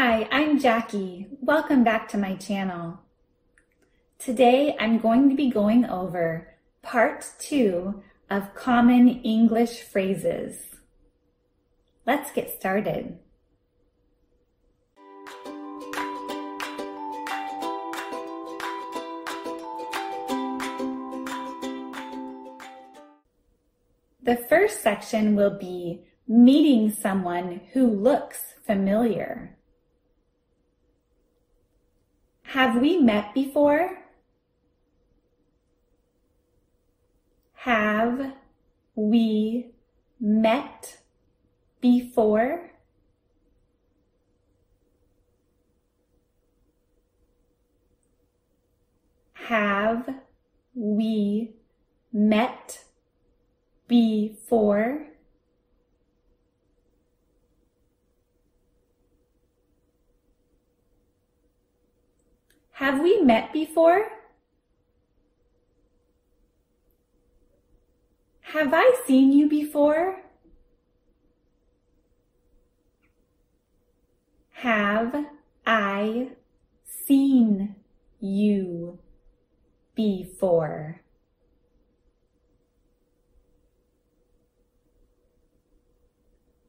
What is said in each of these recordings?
Hi, I'm Jackie. Welcome back to my channel. Today I'm going to be going over part two of common English phrases. Let's get started. The first section will be meeting someone who looks familiar. Have we met before? Have we met before? Have we met before? Have we met before? Have I seen you before? Have I seen you before?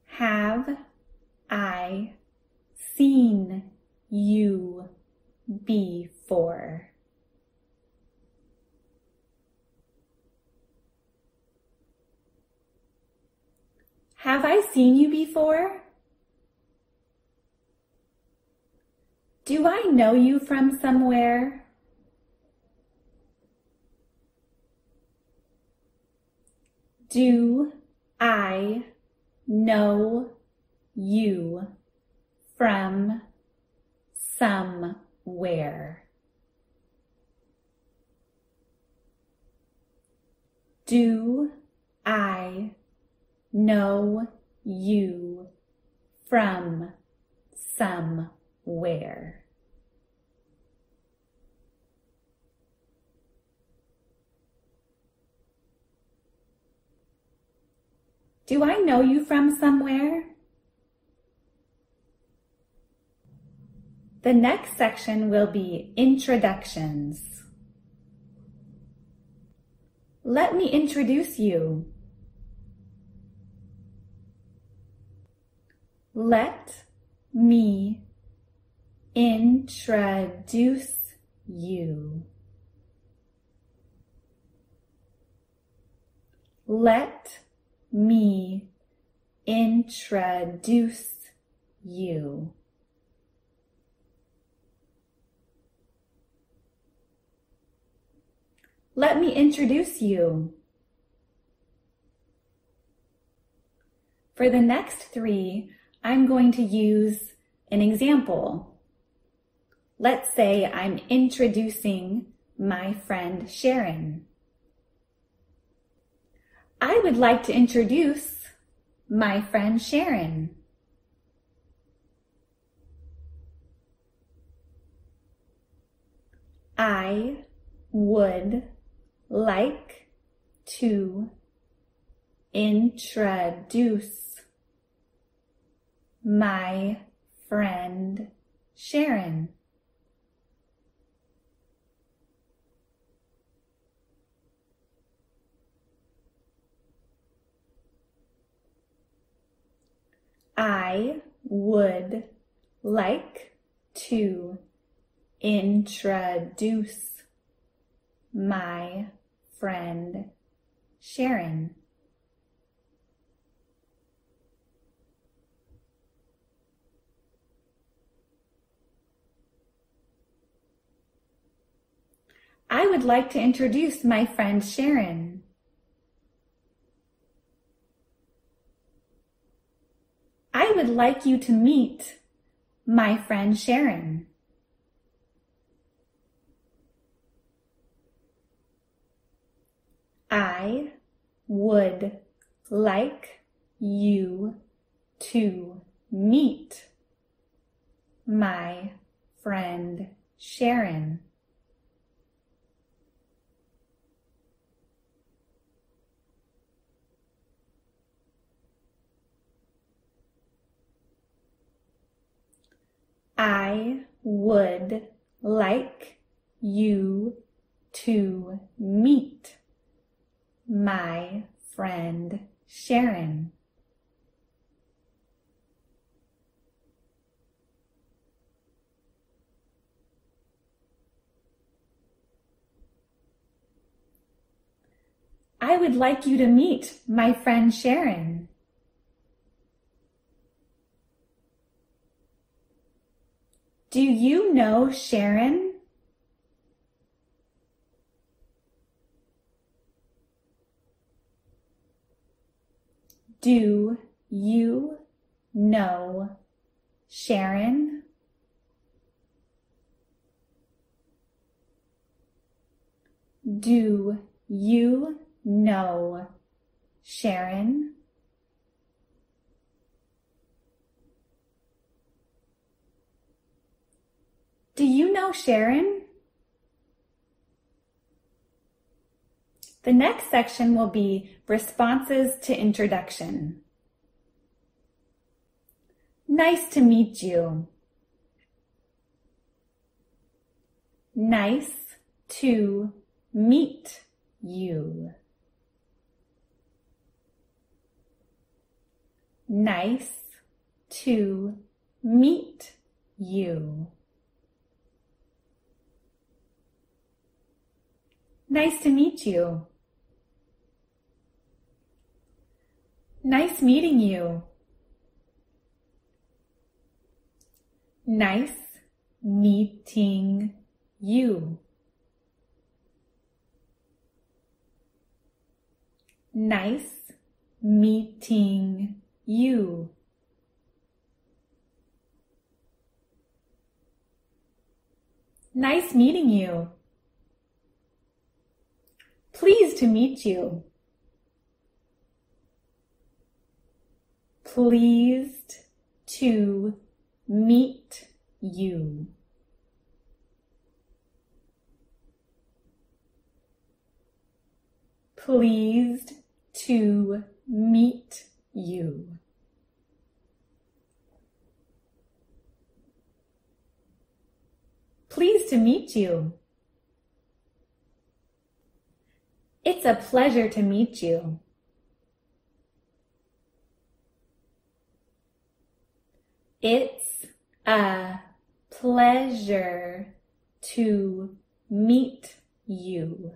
Have I seen you before? Have I seen you before? Do I know you from somewhere? Do I know you from somewhere? Do I know you from somewhere? Do I know you from somewhere? The next section will be introductions. Let me introduce you. Let me introduce you. Let me introduce you. Let me introduce you. For the next three, I'm going to use an example. Let's say I'm introducing my friend Sharon. I would like to introduce my friend Sharon. I would like to introduce my friend Sharon. I would like to introduce my friend Sharon. I would like to introduce my friend Sharon. I would like you to meet my friend Sharon. I would like you to meet my friend Sharon. I would like you to meet my friend Sharon. I would like you to meet my friend Sharon. Do you know Sharon? Do you know Sharon? Do you know Sharon? Do you know Sharon? The next section will be responses to introduction. Nice to meet you. Nice to meet you. Nice to meet you. Nice to meet you. Nice meeting you. Nice meeting you. Nice meeting you. Nice meeting you. Pleased to meet you. Pleased to meet you. Pleased to meet you. Pleased to meet you. It's a pleasure to meet you. It's a pleasure to meet you.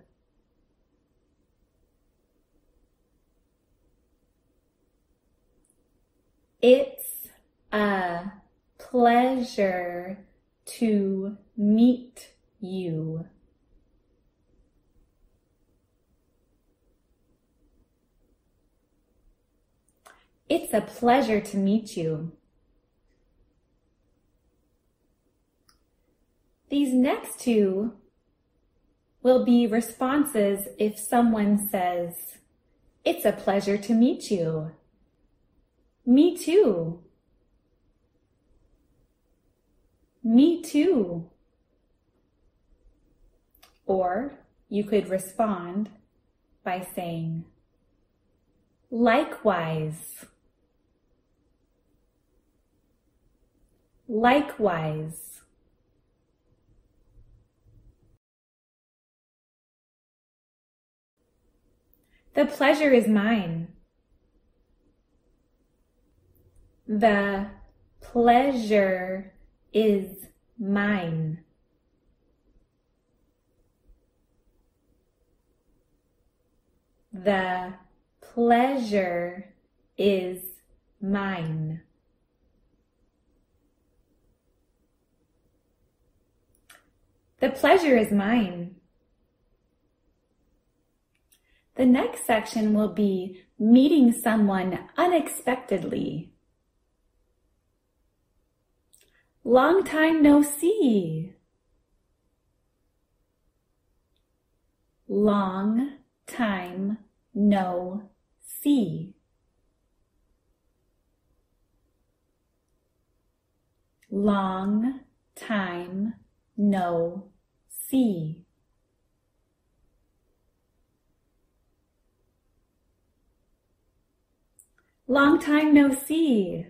It's a pleasure to meet you. It's a pleasure to meet you. These next two will be responses if someone says, It's a pleasure to meet you. Me too. Me too. Or you could respond by saying, likewise. Likewise. The pleasure is mine. The pleasure is mine. The pleasure is mine. The pleasure is mine. The next section will be meeting someone unexpectedly. Long time no see. Long time no see. Long time no see. Long time no see.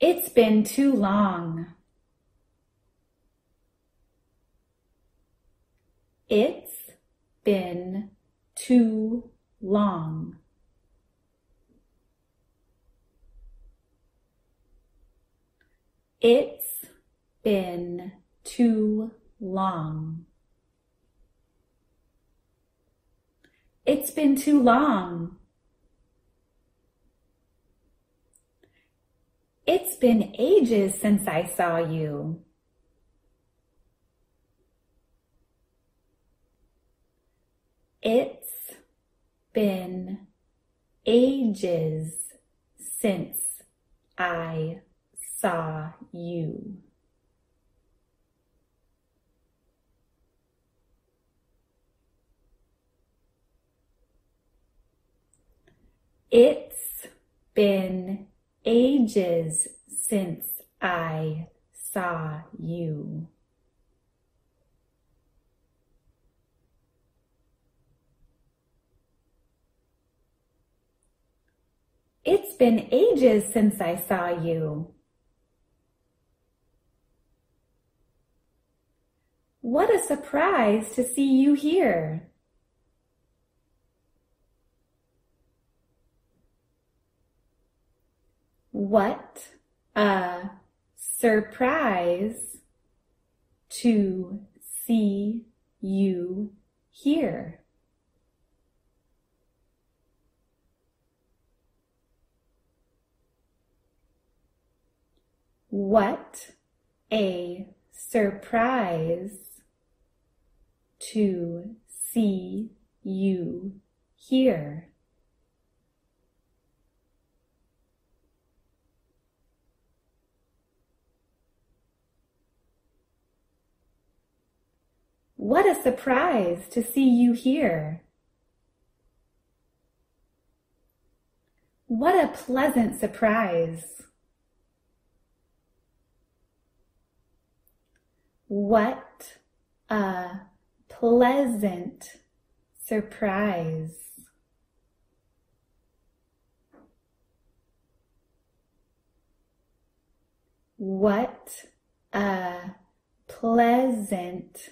It's been too long. It's been too long. It's been too long. It's been too long. It's been ages since I saw you. It's been ages since I saw you. It's been ages since I saw you. It's been ages since I saw you. What a surprise to see you here. What a surprise to see you here. What a surprise to see you here. What a surprise to see you here. What a pleasant surprise. What a pleasant surprise. What a pleasant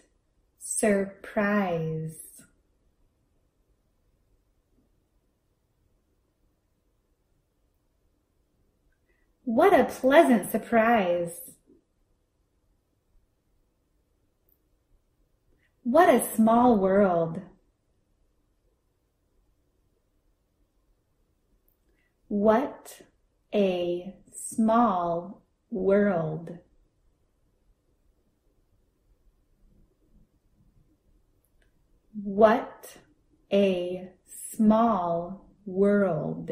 surprise. What a pleasant surprise. What a small world. What a small world. What a small world.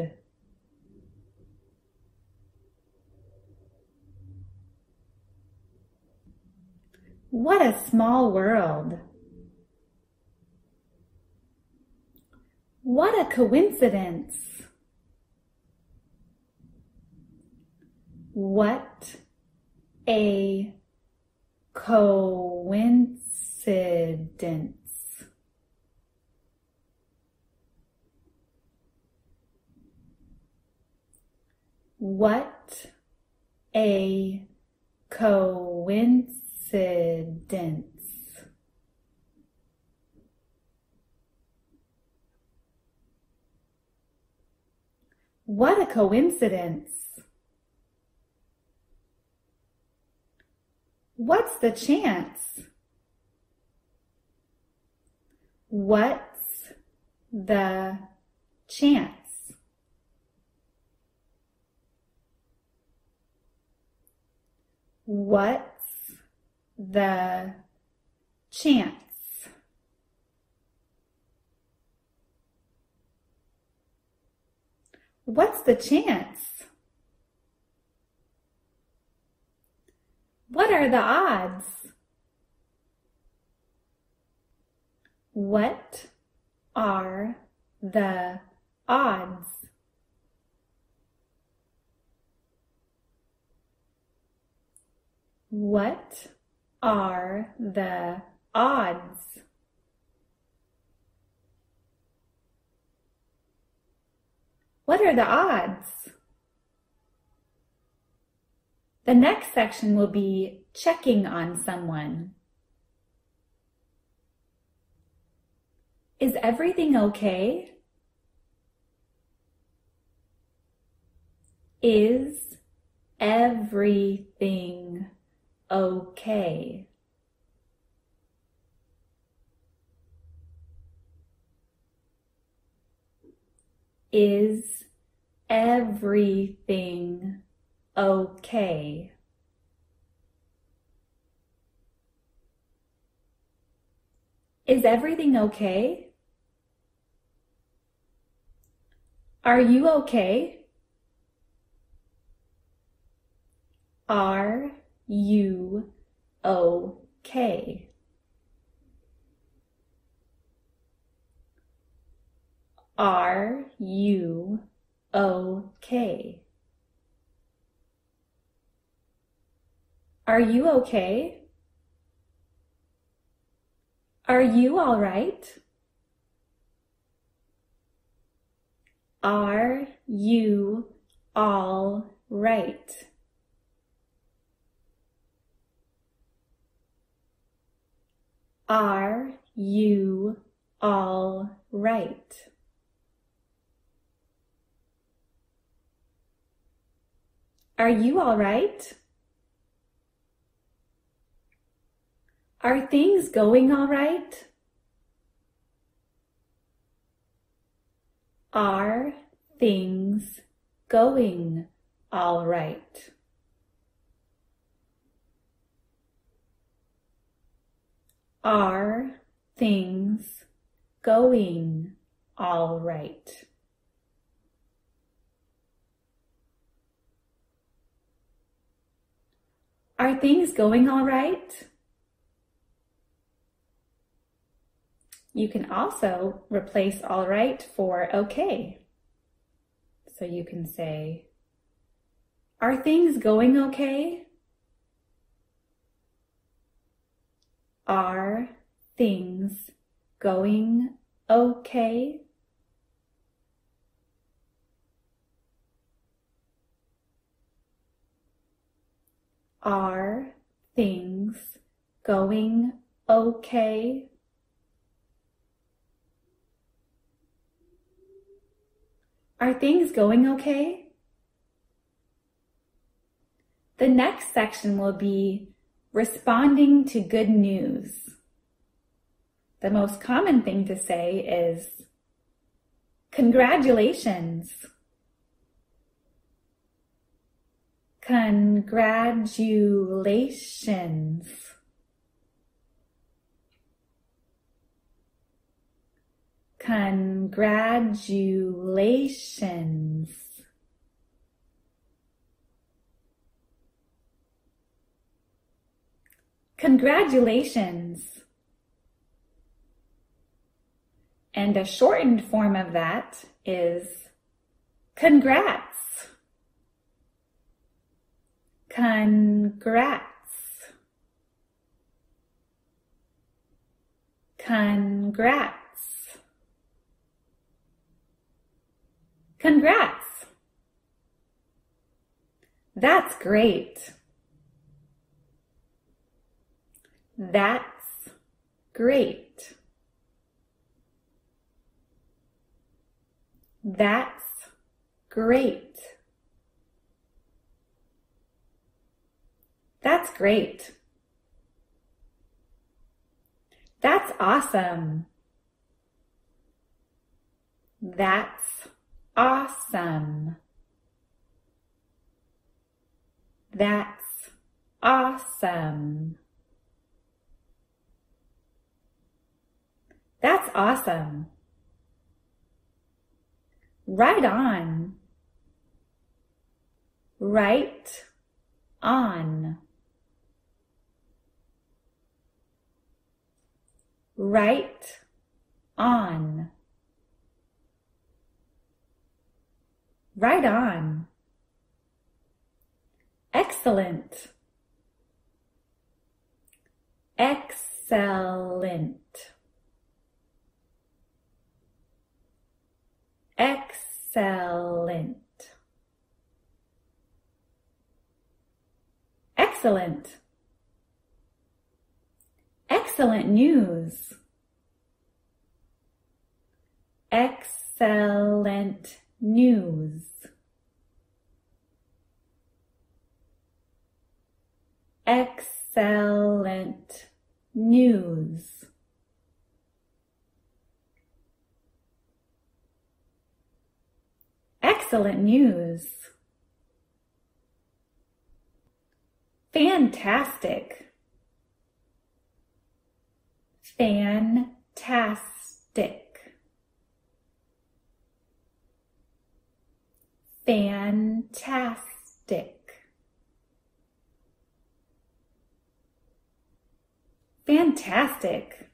What a small world. What a coincidence. What a coincidence. What a coincidence. What a coincidence. What's the chance? What's the chance? What's the chance? What's the chance? What are the odds? What are the odds? What are the odds? What are the odds? The next section will be checking on someone. Is everything okay? Is everything okay? Is everything okay? Is everything okay? Are you okay? Are you okay? Are you okay? Are you okay? Are you all right? Are you all right? Are you all right? Are you all right? Are things going all right? Are things going all right? Are things going all right? Are things going all right? You can also replace all right for okay. So you can say, Are things going okay? Are things going okay? Are things going okay? Are things going okay? The next section will be responding to good news. The most common thing to say is, Congratulations. Congratulations. Congratulations. Congratulations. And a shortened form of that is congrats. Congrats. Congrats. Congrats. That's great. That's great. That's great. That's great. That's awesome. That's awesome. That's awesome. That's awesome. Right on. Right on. Right on. Right on. Excellent. Excellent. Excellent. Excellent. Excellent news. Excellent news. Excellent news. Excellent news. Fantastic. Fantastic. Fantastic. Fantastic.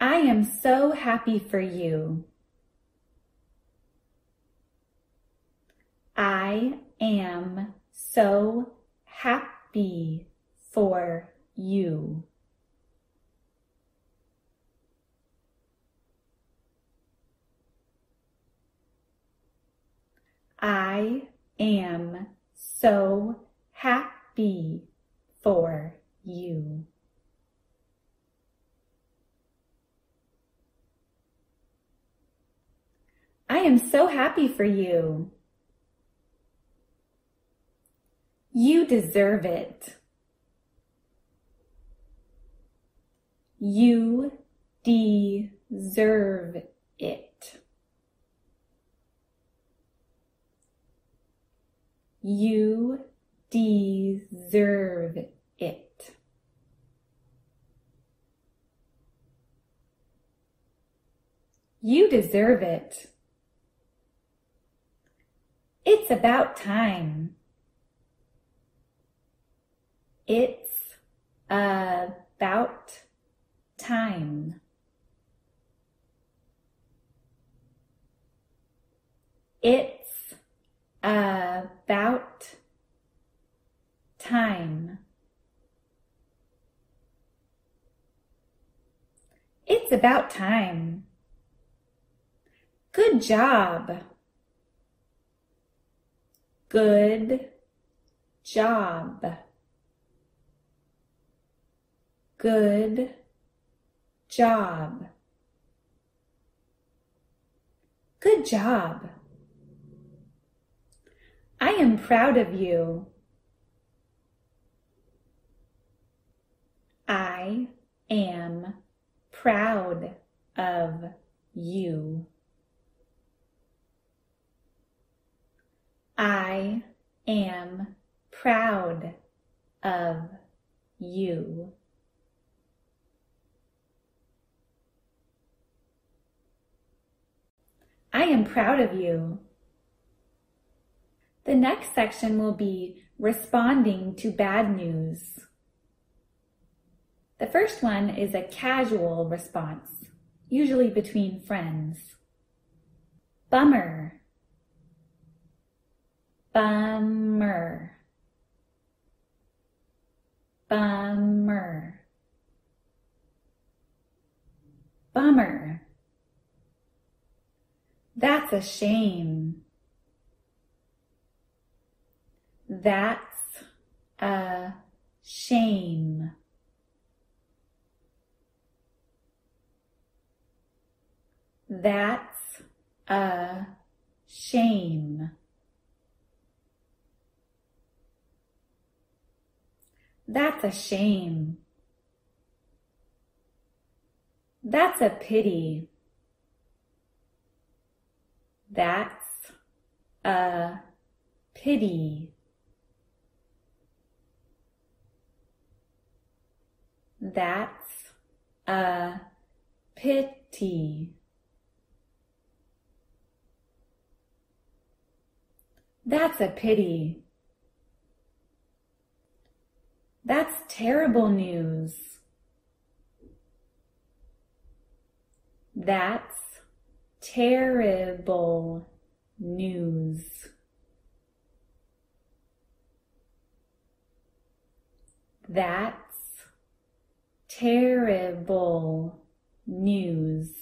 I am so happy for you. I am so happy for you. I am so happy for you. I am so happy for you. You deserve it. You deserve it. You deserve it. You deserve it. It's about time. It's about time. It's about time. It's about time. Good job. Good job. Good job. Good job. I am proud of you. I am proud of you. I am proud of you. I am proud of you. The next section will be responding to bad news. The first one is a casual response, usually between friends. Bummer. Bummer. Bummer. Bummer. That's a shame. That's a shame. That's a shame. That's a shame. That's a pity. That's a pity. That's a pity. That's a pity. That's terrible news. That's terrible news. That's terrible news.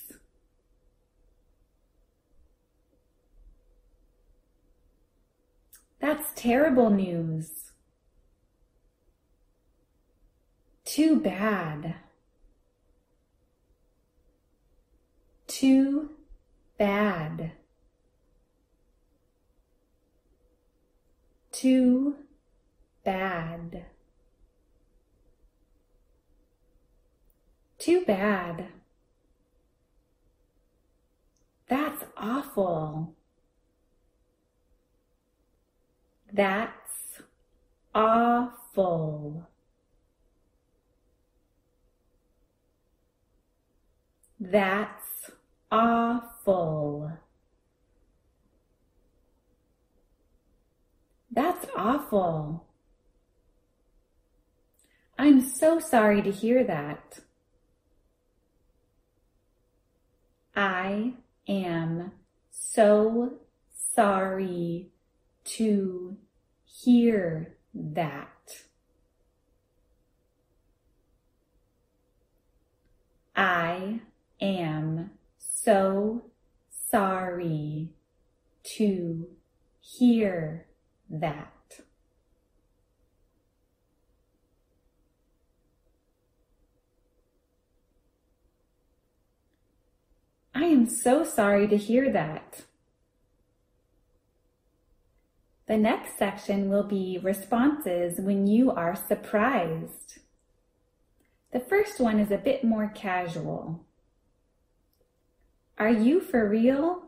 That's terrible news. Too bad. Too bad. Too bad. Too bad. That's awful. That's awful. That's awful. That's awful. I'm so sorry to hear that. I am so sorry to hear that. I am so sorry to hear that. I am so sorry to hear that. The next section will be responses when you are surprised. The first one is a bit more casual. Are you for real?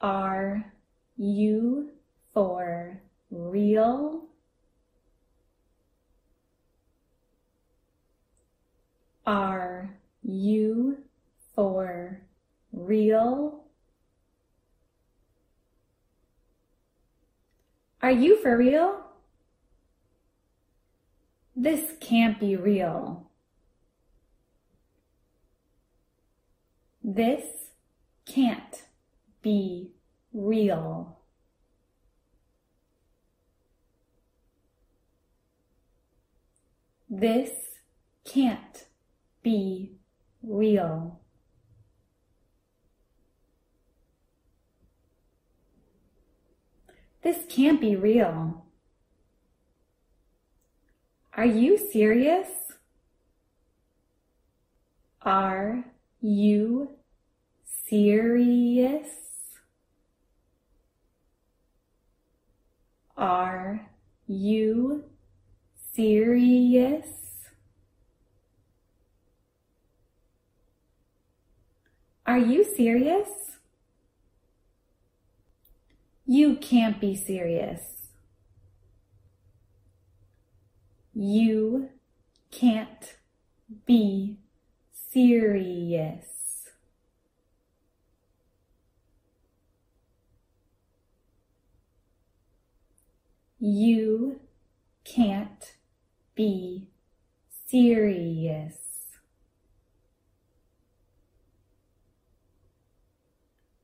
Are you for real? Are you for real? Are you for real? This can't be real. This can't be real. This can't be real. This can't be real. Are you serious? Are you serious? Are you serious? Are you serious? You can't be serious. You can't be serious. You can't be serious.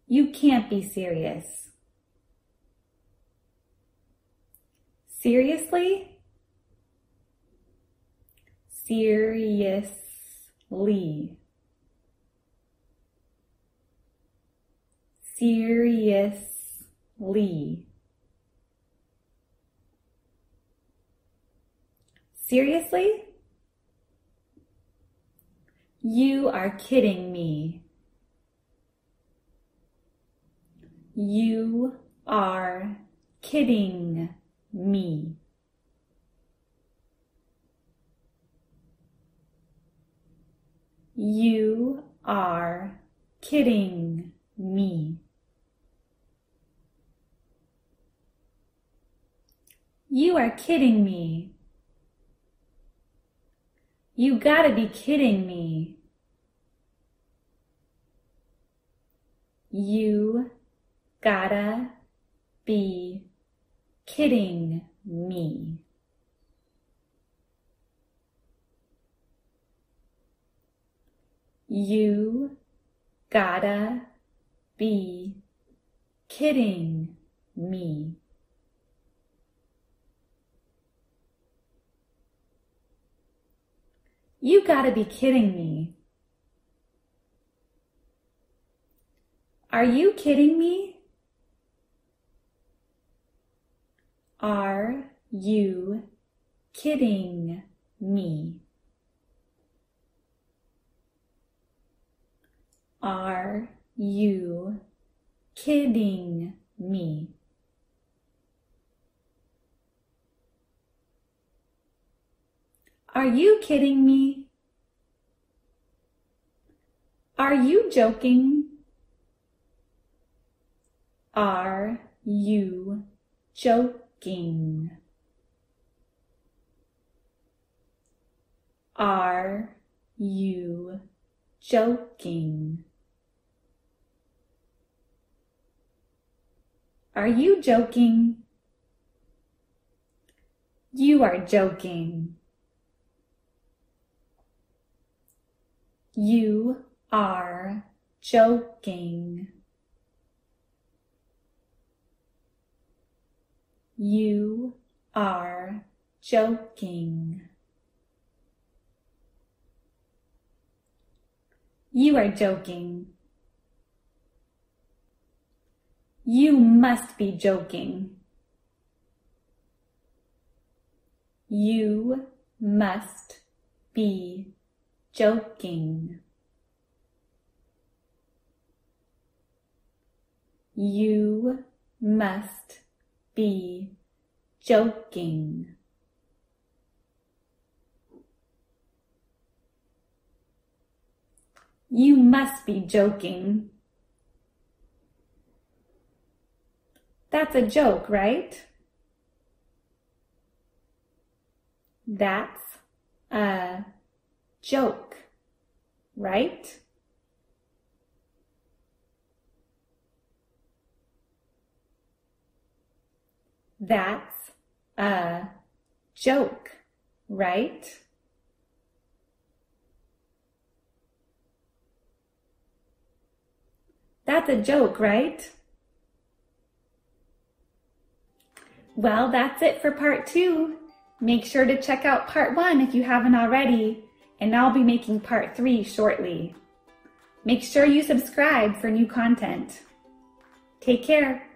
You can't be serious. Seriously? Seriously. Seriously. Seriously? You are kidding me. You are kidding me. You are kidding me. You are kidding me. You gotta be kidding me. You gotta be kidding me. You gotta be kidding me. You gotta be kidding me. Are you kidding me? Are you kidding me? Are you kidding me? Are you kidding me? Are you joking? Are you joking? Are you joking? Are you joking? You are joking. You are joking. You are joking. You are joking. You must be joking. You must be joking. You must be joking. You must be joking. That's a joke, right? That's a joke, right? That's a joke, right? That's a joke, right? Well, that's it for part two. Make sure to check out part one if you haven't already, and I'll be making part three shortly. Make sure you subscribe for new content. Take care.